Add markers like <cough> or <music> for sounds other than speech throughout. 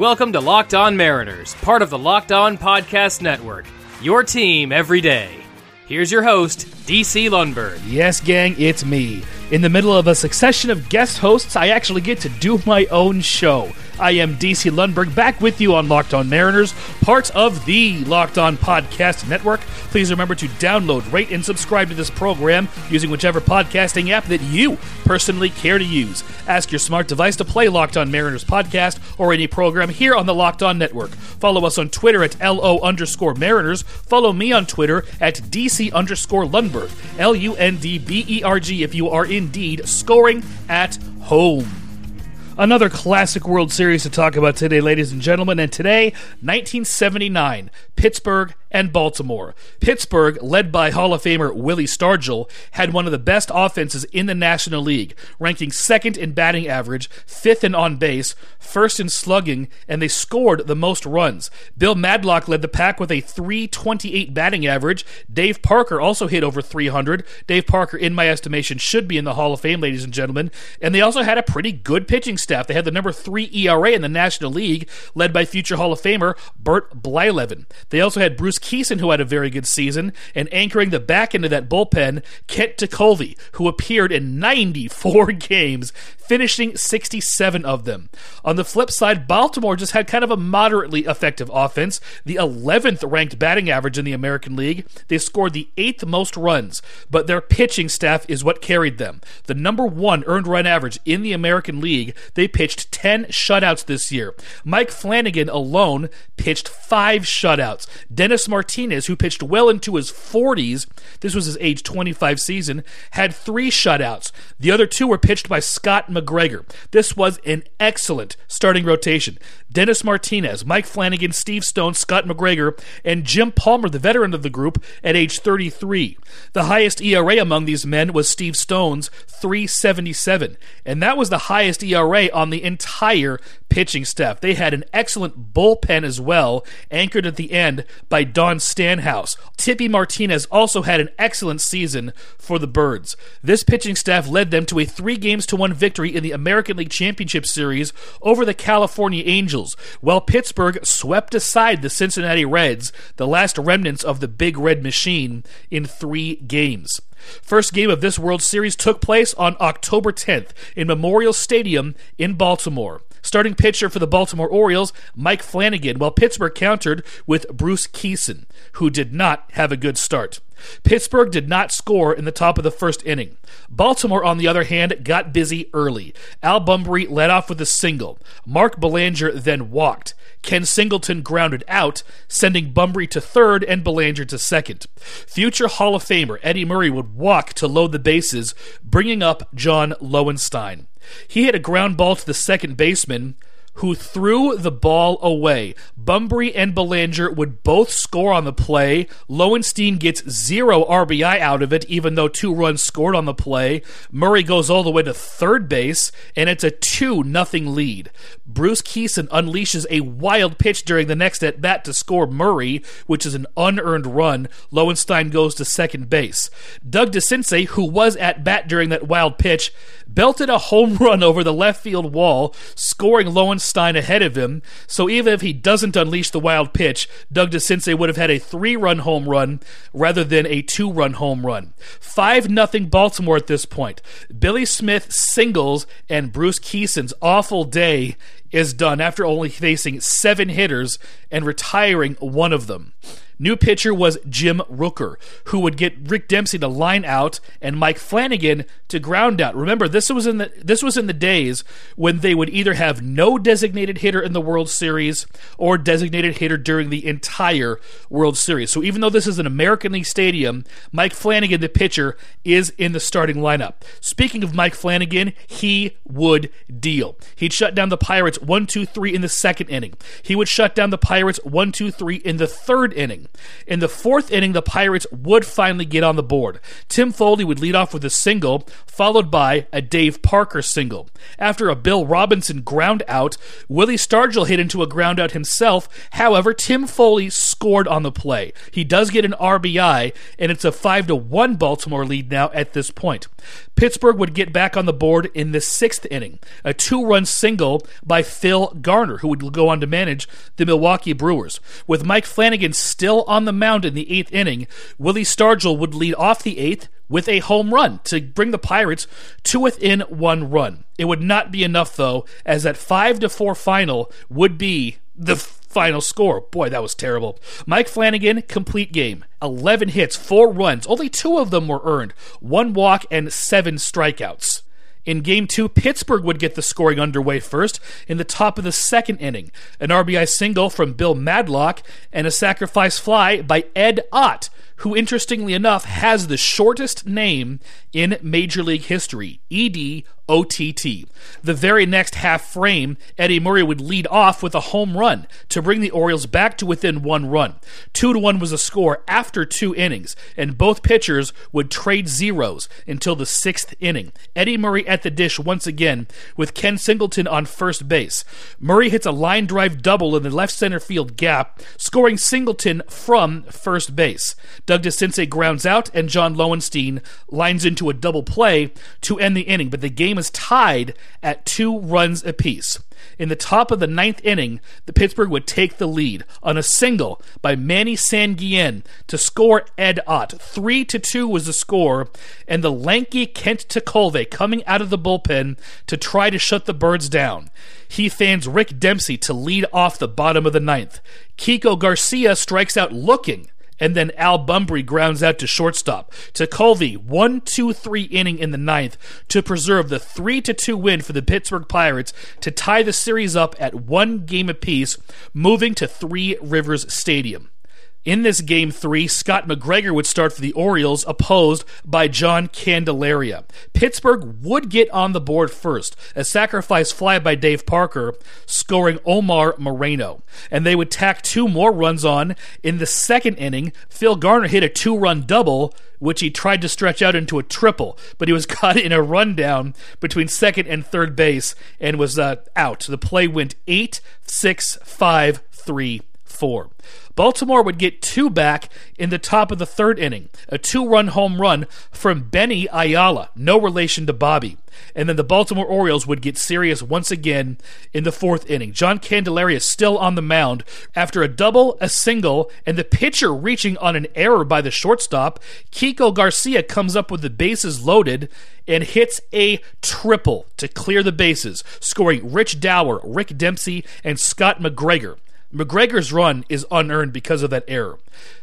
Welcome to Locked On Mariners, part of the Locked On Podcast Network. Your team every day. Here's your host, DC Lundberg. Yes, gang, it's me. In the middle of a succession of guest hosts, I actually get to do my own show. I am DC Lundberg back with you on Locked On Mariners, part of the Locked On Podcast Network. Please remember to download, rate, and subscribe to this program using whichever podcasting app that you personally care to use. Ask your smart device to play Locked On Mariners podcast or any program here on the Locked On Network. Follow us on Twitter at LO underscore Mariners. Follow me on Twitter at DC underscore Lundberg, L U N D B E R G, if you are indeed scoring at home. Another classic World Series to talk about today, ladies and gentlemen. And today, 1979, Pittsburgh and Baltimore. Pittsburgh, led by Hall of Famer Willie Stargell, had one of the best offenses in the National League, ranking second in batting average, fifth in on base, first in slugging, and they scored the most runs. Bill Madlock led the pack with a 328 batting average. Dave Parker also hit over 300. Dave Parker, in my estimation, should be in the Hall of Fame, ladies and gentlemen. And they also had a pretty good pitching staff. They had the number three ERA in the National League, led by future Hall of Famer Bert Blyleven. They also had Bruce Kison, who had a very good season, and anchoring the back end of that bullpen, Kent Tekulve, who appeared in 94 <laughs> games, finishing 67 of them. On the flip side, Baltimore just had kind of a moderately effective offense, the 11th ranked batting average in the American League. They scored the eighth most runs, but their pitching staff is what carried them. The number one earned run average in the American League, they pitched 10 shutouts this year. Mike Flanagan alone pitched five shutouts. Dennis Martinez, who pitched well into his 40s, this was his age 25 season, had three shutouts. The other two were pitched by Scott McGregor. This was an excellent starting rotation. Dennis Martinez, Mike Flanagan, Steve Stone, Scott McGregor, and Jim Palmer, the veteran of the group, at age 33. The highest ERA among these men was Steve Stone's 377, and that was the highest ERA on the entire pitching staff. They had an excellent bullpen as well, anchored at the end by Don Stanhouse. Tippy Martinez also had an excellent season for the Birds. This pitching staff led them to a three games to one victory in the American League Championship Series over the California Angels, while Pittsburgh swept aside the Cincinnati Reds, the last remnants of the Big Red Machine, in three games. First game of this World Series took place on October 10th in Memorial Stadium in Baltimore. Starting pitcher for the Baltimore Orioles, Mike Flanagan, while Pittsburgh countered with Bruce Kison, who did not have a good start. Pittsburgh did not score in the top of the first inning. Baltimore, on the other hand, got busy early. Al Bumbry led off with a single. Mark Belanger then walked. Ken Singleton grounded out, sending Bumbry to third and Belanger to second. Future Hall of Famer Eddie Murray would walk to load the bases, bringing up John Lowenstein. He hit a ground ball to the second baseman, who threw the ball away. Bumbry and Belanger would both score on the play. Lowenstein gets zero RBI out of it, even though two runs scored on the play. Murray goes all the way to third base, and it's a 2 nothing lead. Bruce Kison unleashes a wild pitch during the next at bat to score Murray, which is an unearned run. Lowenstein goes to second base. Doug DeCinces, who was at bat during that wild pitch, belted a home <laughs> run over the left field wall, scoring Lowenstein ahead of him. So even if he doesn't unleash the wild pitch, Doug DeCinces would have had a three run home run rather than a two run home run. 5 nothing Baltimore at this point. Billy Smith singles, and Bruce Kison's awful day is done after only facing seven hitters and retiring one of them. New pitcher was Jim Rooker, who would get Rick Dempsey to line out and Mike Flanagan to ground out. Remember, this was in the this was in the days when they would either have no designated hitter in the World Series or designated hitter during the entire World Series. So even though this is an American League stadium, Mike Flanagan, the pitcher, is in the starting lineup. Speaking of Mike Flanagan, he would deal. He'd shut down the Pirates one, two, three in the second inning. He would shut down the Pirates one, two, three in the third inning. In the fourth inning, the Pirates would finally get on the board. Tim Foley would lead off with a single, followed by a Dave Parker single. After a Bill Robinson ground out, Willie Stargell hit into a ground out himself. However, Tim Foley scored on the play. He does get an RBI, and it's a 5 to 1 Baltimore lead now at this point. Pittsburgh would get back on the board in the sixth inning. A two run single by Phil Garner, who would go on to manage the Milwaukee Brewers. With Mike Flanagan still on the mound in the eighth inning, Willie Stargell would lead off the eighth with a home run to bring the Pirates to within one run. It would not be enough, though, as that 5 to 4 final would be the final score. Boy, that was terrible. Mike Flanagan, complete game. 11 hits, 4 runs. Only two of them were earned. One walk and 7 strikeouts. In game two, Pittsburgh would get the scoring underway first in the top of the second inning. An RBI single from Bill Madlock and a sacrifice fly by Ed Ott, who interestingly enough has the shortest name in Major League history, ED OTT. The very next half frame, Eddie Murray would lead off with a home run to bring the Orioles back to within one run. Two to one was the score after two innings, and both pitchers would trade zeros until the sixth inning. Eddie Murray at the dish once again with Ken Singleton on first base. Murray hits a line drive double in the left center field gap, scoring Singleton from first base. Doug DeCinces grounds out, and John Lowenstein lines into a double play to end the inning, but the game is tied at two runs apiece. In the top of the ninth inning, the Pittsburgh would take the lead on a single by Manny Sanguillen to score Ed Ott. Three to two was the score, and the lanky Kent Tekulve coming out of the bullpen to try to shut the birds down. He fans Rick Dempsey to lead off the bottom of the ninth. Kiko Garcia strikes out looking and then Al Bumbry grounds out to shortstop. Tekulve, one, two, three inning in the ninth to preserve the three to two win for the Pittsburgh Pirates to tie the series up at one game apiece, moving to Three Rivers Stadium. In this game three, Scott McGregor would start for the Orioles, opposed by John Candelaria. Pittsburgh would get on the board first, a sacrifice fly by Dave Parker, scoring Omar Moreno. And they would tack two more runs on. In the second inning, Phil Garner hit a two run double, which he tried to stretch out into a triple, but he was <laughs> caught in a rundown between second and third base and was uh, out. The play went 8 6 5 3 4. Baltimore would get two back in the top of the third inning, a two run home run from Benny Ayala, no relation to Bobby. And then the Baltimore Orioles would get serious once again in the fourth inning. John Candelaria still on the mound after a double, a single, and the pitcher reaching on an error by the shortstop. Kiko Garcia comes up with the bases loaded and hits a triple to clear the bases, scoring Rich Dauer, Rick Dempsey, and Scott McGregor. McGregor's run is unearned because of that error.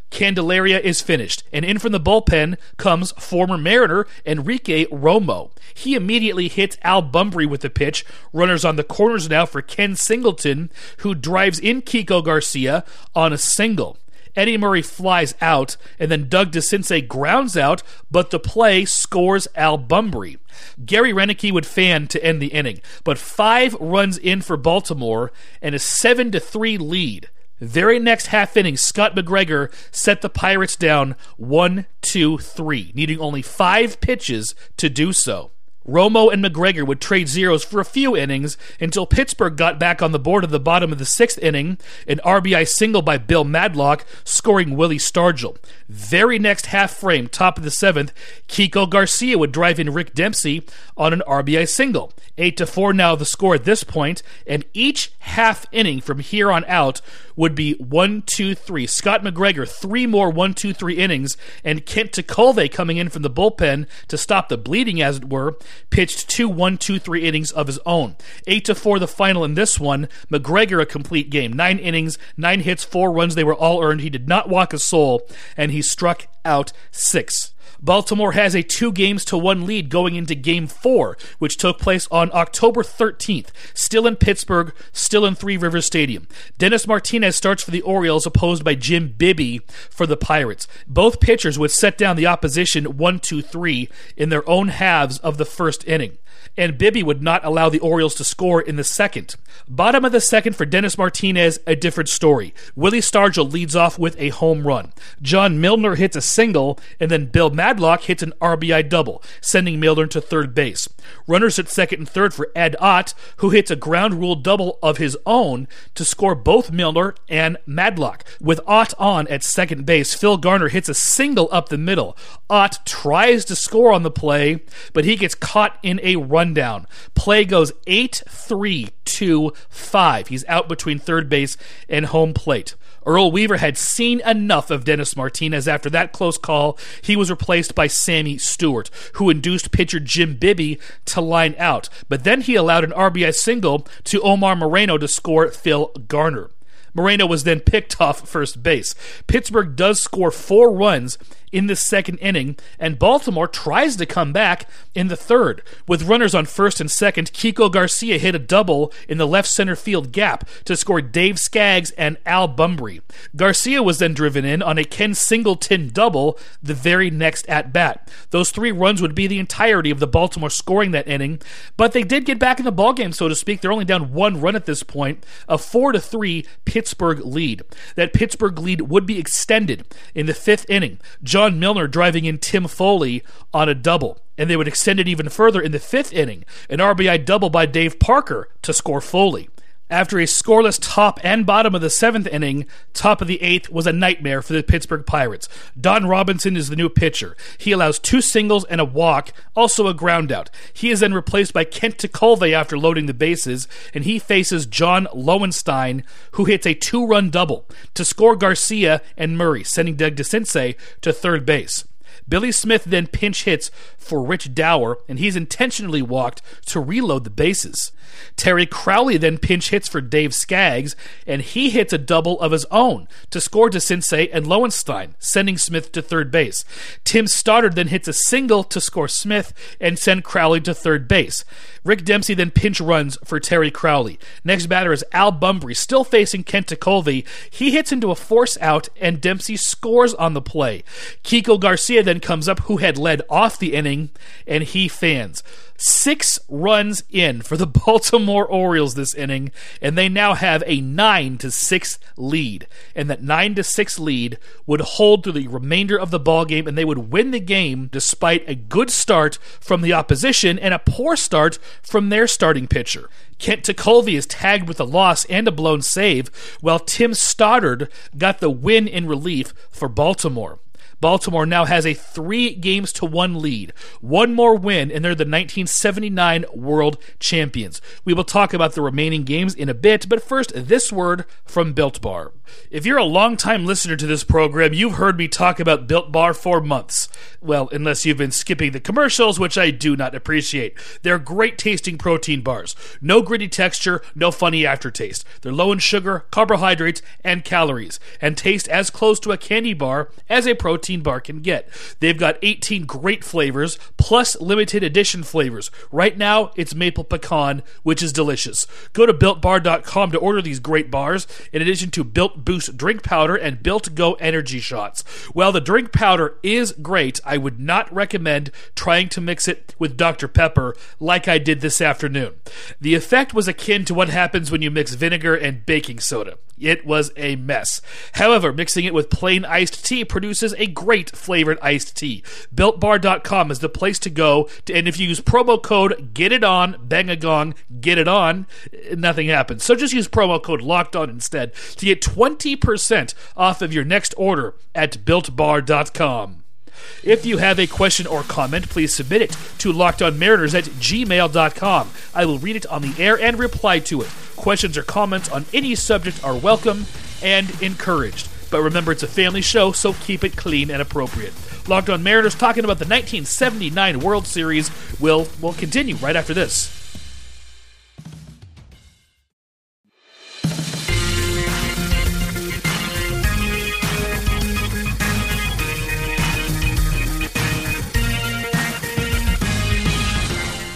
Candelaria is finished, and in from the bullpen comes former Mariner Enrique Romo. He immediately hits Al Bumbry with the pitch. Runners on the corners now for Ken Singleton, who drives in Kiko Garcia on a single. Eddie Murray flies out, and then Doug DeCinces grounds out, but the play scores Al Bumbry. Gary Roenicke would fan to end the inning, but five runs in for Baltimore and a 7 to 3 lead. Very next half inning, Scott McGregor set the Pirates down 1 2 3, needing only five pitches to do so. Romo and McGregor would trade zeros for a few innings until Pittsburgh got back on the board at the bottom of the sixth inning, an RBI single by Bill Madlock, scoring Willie Stargell. Very next half frame, top of the seventh, Kiko Garcia would drive in Rick Dempsey on an RBI single. 8 to 4 now the score at this point, and each half inning from here on out would be 1 2 3. Scott McGregor, three more 1 2 3 innings, and Kent Tekulve coming in from the bullpen to stop the bleeding, as it were, pitched two 1 2 3 innings of his own. 8 to 4 the final in this one. McGregor a complete game. Nine innings, nine hits, four runs. They were all earned. He did not walk a soul, and he struck out six. Baltimore has a two games to one lead going into game four, which took place on October 13th, still in Pittsburgh, still in Three Rivers Stadium. Dennis Martinez starts for the Orioles, opposed by Jim Bibby for the Pirates. Both pitchers would set down the opposition 1 2 3 in their own halves of the first inning. And Bibby would not allow the Orioles to score in the second. Bottom of the second for Dennis Martinez, a different story. Willie Stargell leads off with a home run. John Milner hits a single, and then Bill Madlock hits an RBI double, sending Milner to third base. Runners at second and third for Ed Ott, who hits a ground rule double of his own to score both Milner and Madlock. With Ott on at second base, Phil Garner hits a single up the middle. Ott tries to score on the play, but he gets caught in a rundown. Play goes 8 3 2 5. He's out between third base and home plate. Earl Weaver had seen enough of Dennis Martinez after that close call. He was replaced by Sammy Stewart, who induced pitcher Jim Bibby to line out. But then he allowed an RBI single to Omar Moreno to score Phil Garner. Moreno was then picked off first base. Pittsburgh does score four runs in the second inning, and Baltimore tries to come back in the third. With runners on first and second, Kiko Garcia hit a double in the left center field gap to score Dave Skaggs and Al Bumbry. Garcia was then driven in on a Ken Singleton double the very next at bat. Those three runs would be the entirety of the Baltimore scoring that inning, but they did get back in the ballgame, so to speak. They're only down one run at this point, a four to three Pittsburgh lead. That Pittsburgh lead would be extended in the fifth inning. John Milner driving in Tim Foley on a double. And they would extend it even further in the fifth inning, an RBI double by Dave Parker to score Foley. After a scoreless top and bottom of the seventh inning, top of the eighth was a nightmare for the Pittsburgh Pirates. Don Robinson is the new pitcher. He allows two singles and a walk, also a groundout. He is then replaced by Kent Tekulve after loading the bases, and he faces John Lowenstein, who hits a two run double to score Garcia and Murray, sending Doug DeCinces to third base. Billy Smith then pinch hits for Rich Dauer, and he's intentionally walked to reload the bases. Terry Crowley then pinch hits for Dave Skaggs, and he hits a double of his own to score DeCinces and Lowenstein, sending Smith to third base. Tim Stoddard then hits a single to score Smith and send Crowley to third base. Rick Dempsey then pinch runs for Terry Crowley. Next batter is Al Bumbry, still facing Kent Tekulve. He hits into a force out, and Dempsey scores on the play. Kiko Garcia then comes up, who had led off the inning, and he fans six runs in for the <laughs> Baltimore Orioles this inning, and they now have a nine to six lead. And that nine to six lead would hold through the remainder of the ball game, and they would win the game despite a good start from the opposition and a poor start from their starting pitcher. Kent Tekulve is tagged with a loss and a blown save, while Tim Stoddard got the win in relief for Baltimore. Baltimore now has a three games to one lead. One more win, and they're the 1979 World Champions. We will talk about the remaining games in a bit, but first, this word from Built Bar. If you're a longtime listener to this program, you've heard me talk about Built Bar for months. Well, unless you've been skipping the commercials, which I do not appreciate. They're great tasting protein bars. No gritty texture, no funny aftertaste. They're low in sugar, carbohydrates, and calories, and taste as close to a candy bar as a protein protein bar can get. They've got 18 great flavors plus limited edition flavors. Right now, it's maple pecan, which is delicious. Go to builtbar.com to order these great bars, in addition to Built Boost drink powder and Built Go energy shots. While the drink powder is great, I would not recommend trying to mix it with Dr. Pepper like I did this afternoon. The effect was akin to what happens when you mix vinegar and baking soda. It was a mess. However, mixing it with plain iced tea produces a great flavored iced tea. BuiltBar.com is the place to go, to, and if you use promo code Get It On, bang a gong, get it on, nothing happens. So just use promo code Locked On instead to get 20% off of your next order at BuiltBar.com. If you have a question or comment, please submit it to lockedonmariners at gmail.com. I will read it on the air and reply to it. Questions or comments on any subject are welcome and encouraged. But remember, it's a family show, so keep it clean and appropriate. Locked on Mariners talking about the 1979 World Series will will continue right after this.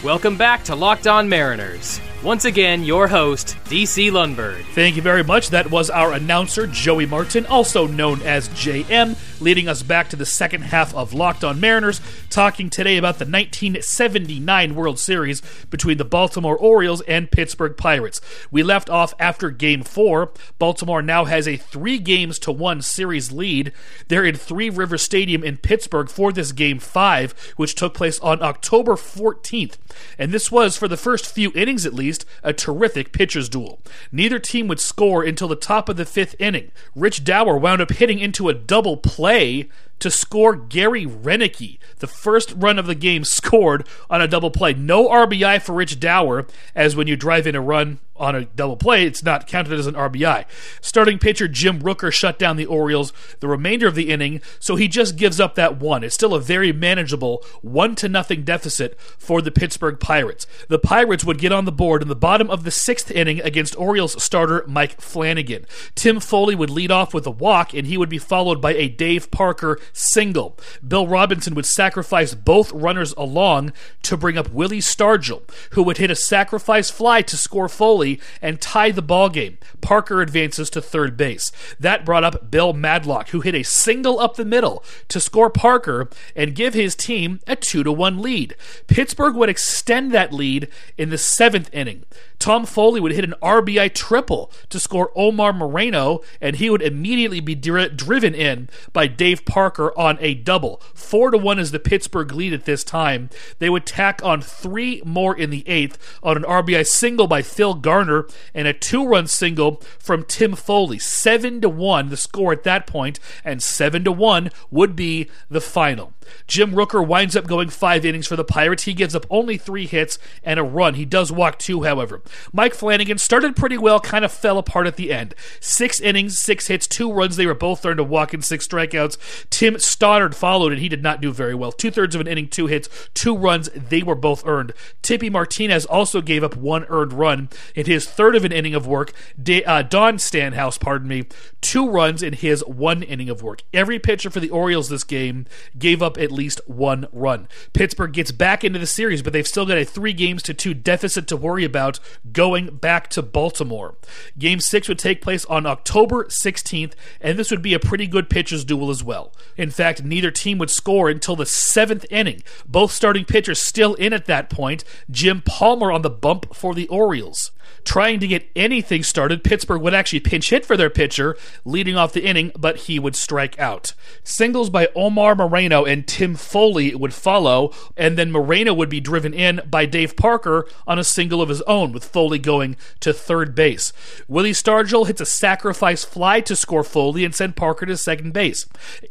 Welcome back to Locked On Mariners. Once again, your host, DC Lundberg. Thank you very much. That was our announcer, Joey Martin, also known as JM. leading us back to the second half of Locked On Mariners, talking today about the 1979 World Series between the Baltimore Orioles and Pittsburgh Pirates. We left off after Game 4. Baltimore now has a three games to one series lead. They're in Three River Stadium in Pittsburgh for this Game 5, which took place on October 14th. And this was, for the first few innings at least, a terrific pitcher's duel. Neither team would score until the top of the fifth inning. Rich Dauer wound up hitting into a double play to score Gary Roenicke. The first run of the game scored on a double play. No RBI for Rich Dauer, as when you drive in a run on a double play, it's not counted as an RBI. Starting pitcher Jim Rooker shut down the Orioles the remainder of the inning, so he just gives up that one. It's still a very manageable one to nothing deficit for the Pittsburgh Pirates. The Pirates would get on the board in the bottom of the sixth inning against Orioles starter Mike Flanagan. Tim Foley would lead off with a walk, and he would be followed by a Dave Parker single. Bill Robinson would sacrifice both runners along to bring up Willie Stargell, who would hit a sacrifice fly to score Foley and tie the ball game. Parker advances to third base. That brought up Bill Madlock, who hit a single up the middle to score Parker and give his team a 2 to 1 lead. Pittsburgh would extend that lead in the 7th inning. Tom Foley would hit an RBI triple to score Omar Moreno, and he would immediately be dri- driven in by Dave Parker on a double. Four to one is the Pittsburgh lead at this time. They would tack on three more in the eighth on an RBI single by Phil Garner and a two-run single from Tim Foley. Seven to one, the score at that point, and seven to one would be the final. Jim Rooker winds up going five innings for the Pirates. He gives up only three hits and a run. He does walk two, however. Mike Flanagan started pretty well, kind of fell apart at the end. Six innings, six hits, two runs. They were both earned a walk and six strikeouts. Tim Stoddard followed, and he did not do very well. Two thirds of an inning, two hits, two runs. They were both earned. Tippy Martinez also gave up one earned run in his third of an inning of work. De- uh, Don Stanhouse, pardon me, two runs in his one inning of work. Every pitcher for the Orioles this game gave up at least one run. Pittsburgh gets back into the series, but they've still got a three games to two deficit to worry about going back to Baltimore. Game six would take place on October 16th, and this would be a pretty good pitchers' duel as well. In fact, neither team would score until the seventh inning. Both starting pitchers still in at that point. Jim Palmer on the bump for the Orioles trying to get anything started. Pittsburgh would actually pinch hit for their pitcher, leading off the inning, but he would strike out. Singles by Omar Moreno and Tim Foley would follow, and then Moreno would be driven in by Dave Parker on a single of his own, with Foley going to third base. Willie Stargell hits a sacrifice fly to score Foley and send Parker to second base.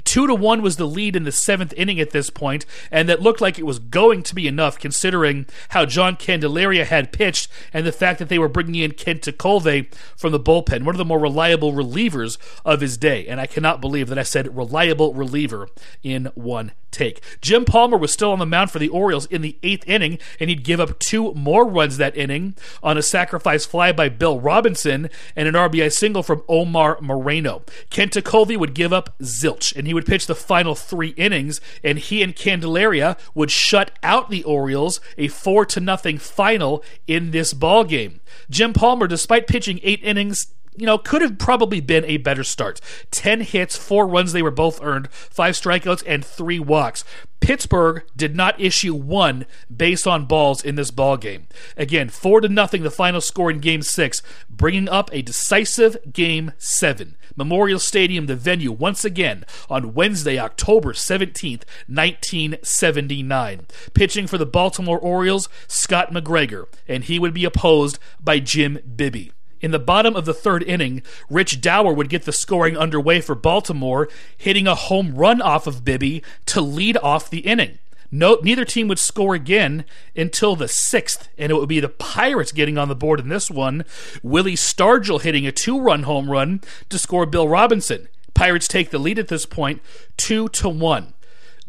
Two to one was the lead in the seventh inning at this point, and that looked like it was going to be enough considering how John Candelaria had pitched and the fact that they were bringing in Kent Tekulve from the bullpen, one of the more reliable relievers of his day. And I cannot believe that I said reliable reliever in one take. Jim Palmer was still on the mound for the Orioles in the eighth inning, and he'd give up two more runs that inning on a sacrifice fly by Bill Robinson and an RBI single from Omar Moreno. Kent Tekulve would give up zilch, and he would pitch the final three innings, and he and Candelaria would shut out the Orioles, a four to nothing final in this ball game. Jim Palmer, despite pitching eight innings, you know, could have probably been a better start. 10 hits, 4 runs they were both earned, 5 strikeouts, and 3 walks. Pittsburgh did not issue one base on balls in this ball game. Again, 4 to nothing the final score in game 6, bringing up a decisive game 7. Memorial Stadium the venue once again on Wednesday, October 17th, 1979. Pitching for the Baltimore Orioles, Scott McGregor, and he would be opposed by Jim Bibby. In the bottom of the third inning, Rich Dauer would get the scoring underway for Baltimore, hitting a home run off of Bibby to lead off the inning. No, neither team would score again until the sixth, and it would be the Pirates getting on the board in this one. Willie Stargell hitting a two-run home run to score Bill Robinson. Pirates take the lead at this point, two to one.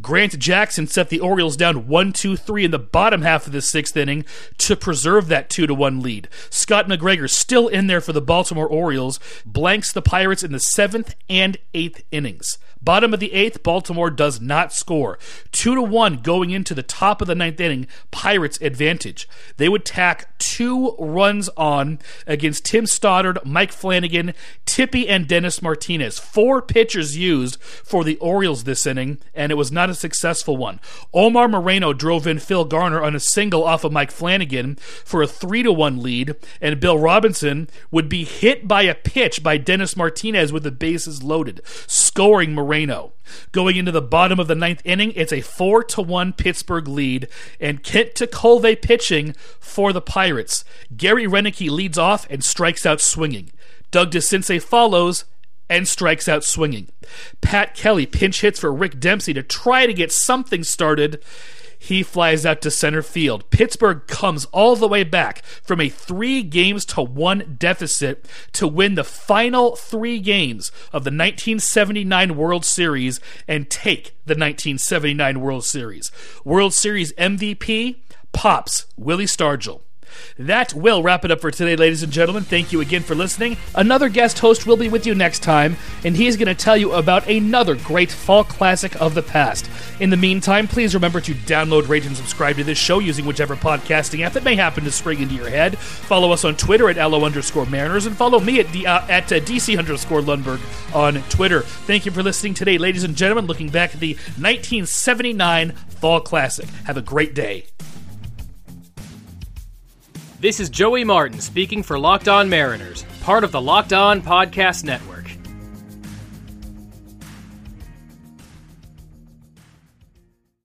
Grant Jackson set the Orioles down 1 2 3 in the bottom half of the sixth inning to preserve that 2 to 1 lead. Scott McGregor, still in there for the Baltimore Orioles, blanks the Pirates in the seventh and eighth innings. Bottom of the eighth, Baltimore does not score. Two to one going into the top of the ninth inning, Pirates advantage. They would tack two runs on against Tim Stoddard, Mike Flanagan, Tippy, and Dennis Martinez. Four pitchers used for the Orioles this inning, and it was not a successful one. Omar Moreno drove in Phil Garner on a single off of Mike Flanagan for a three to one lead, and Bill Robinson would be hit by a pitch by Dennis Martinez with the bases loaded, scoring Moreno. Going into the bottom of the ninth inning, it's a four to one Pittsburgh lead, and Kent Tekulve pitching for the Pirates. Gary Roenicke leads off and strikes out swinging. Doug DeCinces follows and strikes out swinging. Pat Kelly pinch hits for Rick Dempsey to try to get something started. He flies out to center field. Pittsburgh comes all the way back from a three games to one deficit to win the final three games of the 1979 World Series and take the 1979 World Series. World Series MVP pops Willie Stargell. That will wrap it up for today, ladies and gentlemen. Thank you again for listening. Another guest host will be with you next time, and he is going to tell you about another great fall classic of the past. In the meantime, please remember to download, rate, and subscribe to this show using whichever podcasting app that may happen to spring into your head. Follow us on Twitter at LO underscore Mariners, and follow me at, D, uh, at uh, DC underscore Lundberg on Twitter. Thank you for listening today, ladies and gentlemen. Looking back at the 1979 Fall Classic. Have a great day. This is Joey Martin speaking for Locked On Mariners, part of the Locked On Podcast Network.